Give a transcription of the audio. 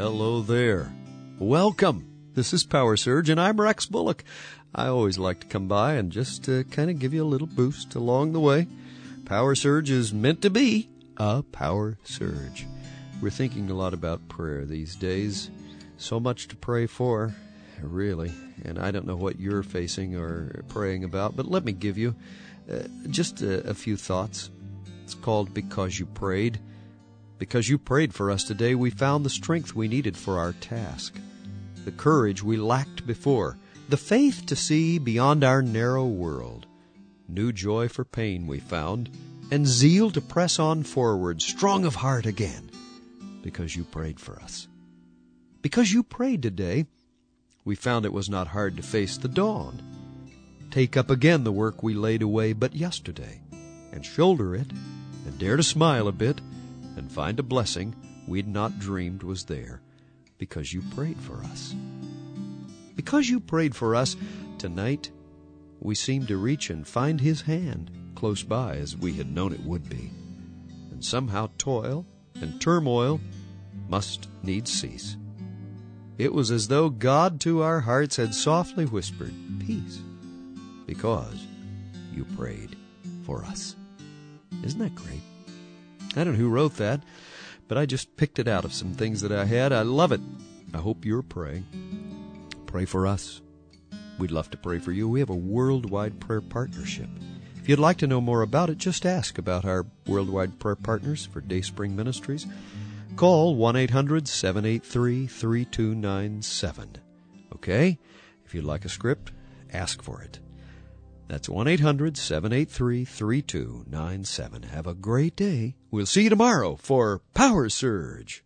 Hello there. Welcome. This is Power Surge, and I'm Rex Bullock. I always like to come by and just uh, kind of give you a little boost along the way. Power Surge is meant to be a power surge. We're thinking a lot about prayer these days. So much to pray for, really. And I don't know what you're facing or praying about, but let me give you uh, just a, a few thoughts. It's called Because You Prayed. Because you prayed for us today, we found the strength we needed for our task, the courage we lacked before, the faith to see beyond our narrow world, new joy for pain we found, and zeal to press on forward, strong of heart again, because you prayed for us. Because you prayed today, we found it was not hard to face the dawn, take up again the work we laid away but yesterday, and shoulder it, and dare to smile a bit, and find a blessing we'd not dreamed was there, because you prayed for us. Because you prayed for us, tonight we seem to reach and find His hand close by as we had known it would be. And somehow toil and turmoil must needs cease. It was as though God to our hearts had softly whispered, Peace, because you prayed for us. Isn't that great? I don't know who wrote that, but I just picked it out of some things that I had. I love it. I hope you're praying. Pray for us. We'd love to pray for you. We have a worldwide prayer partnership. If you'd like to know more about it, just ask about our worldwide prayer partners for Dayspring Ministries. Call 1 800 783 3297. Okay? If you'd like a script, ask for it. That's 1 800 783 3297. Have a great day. We'll see you tomorrow for Power Surge.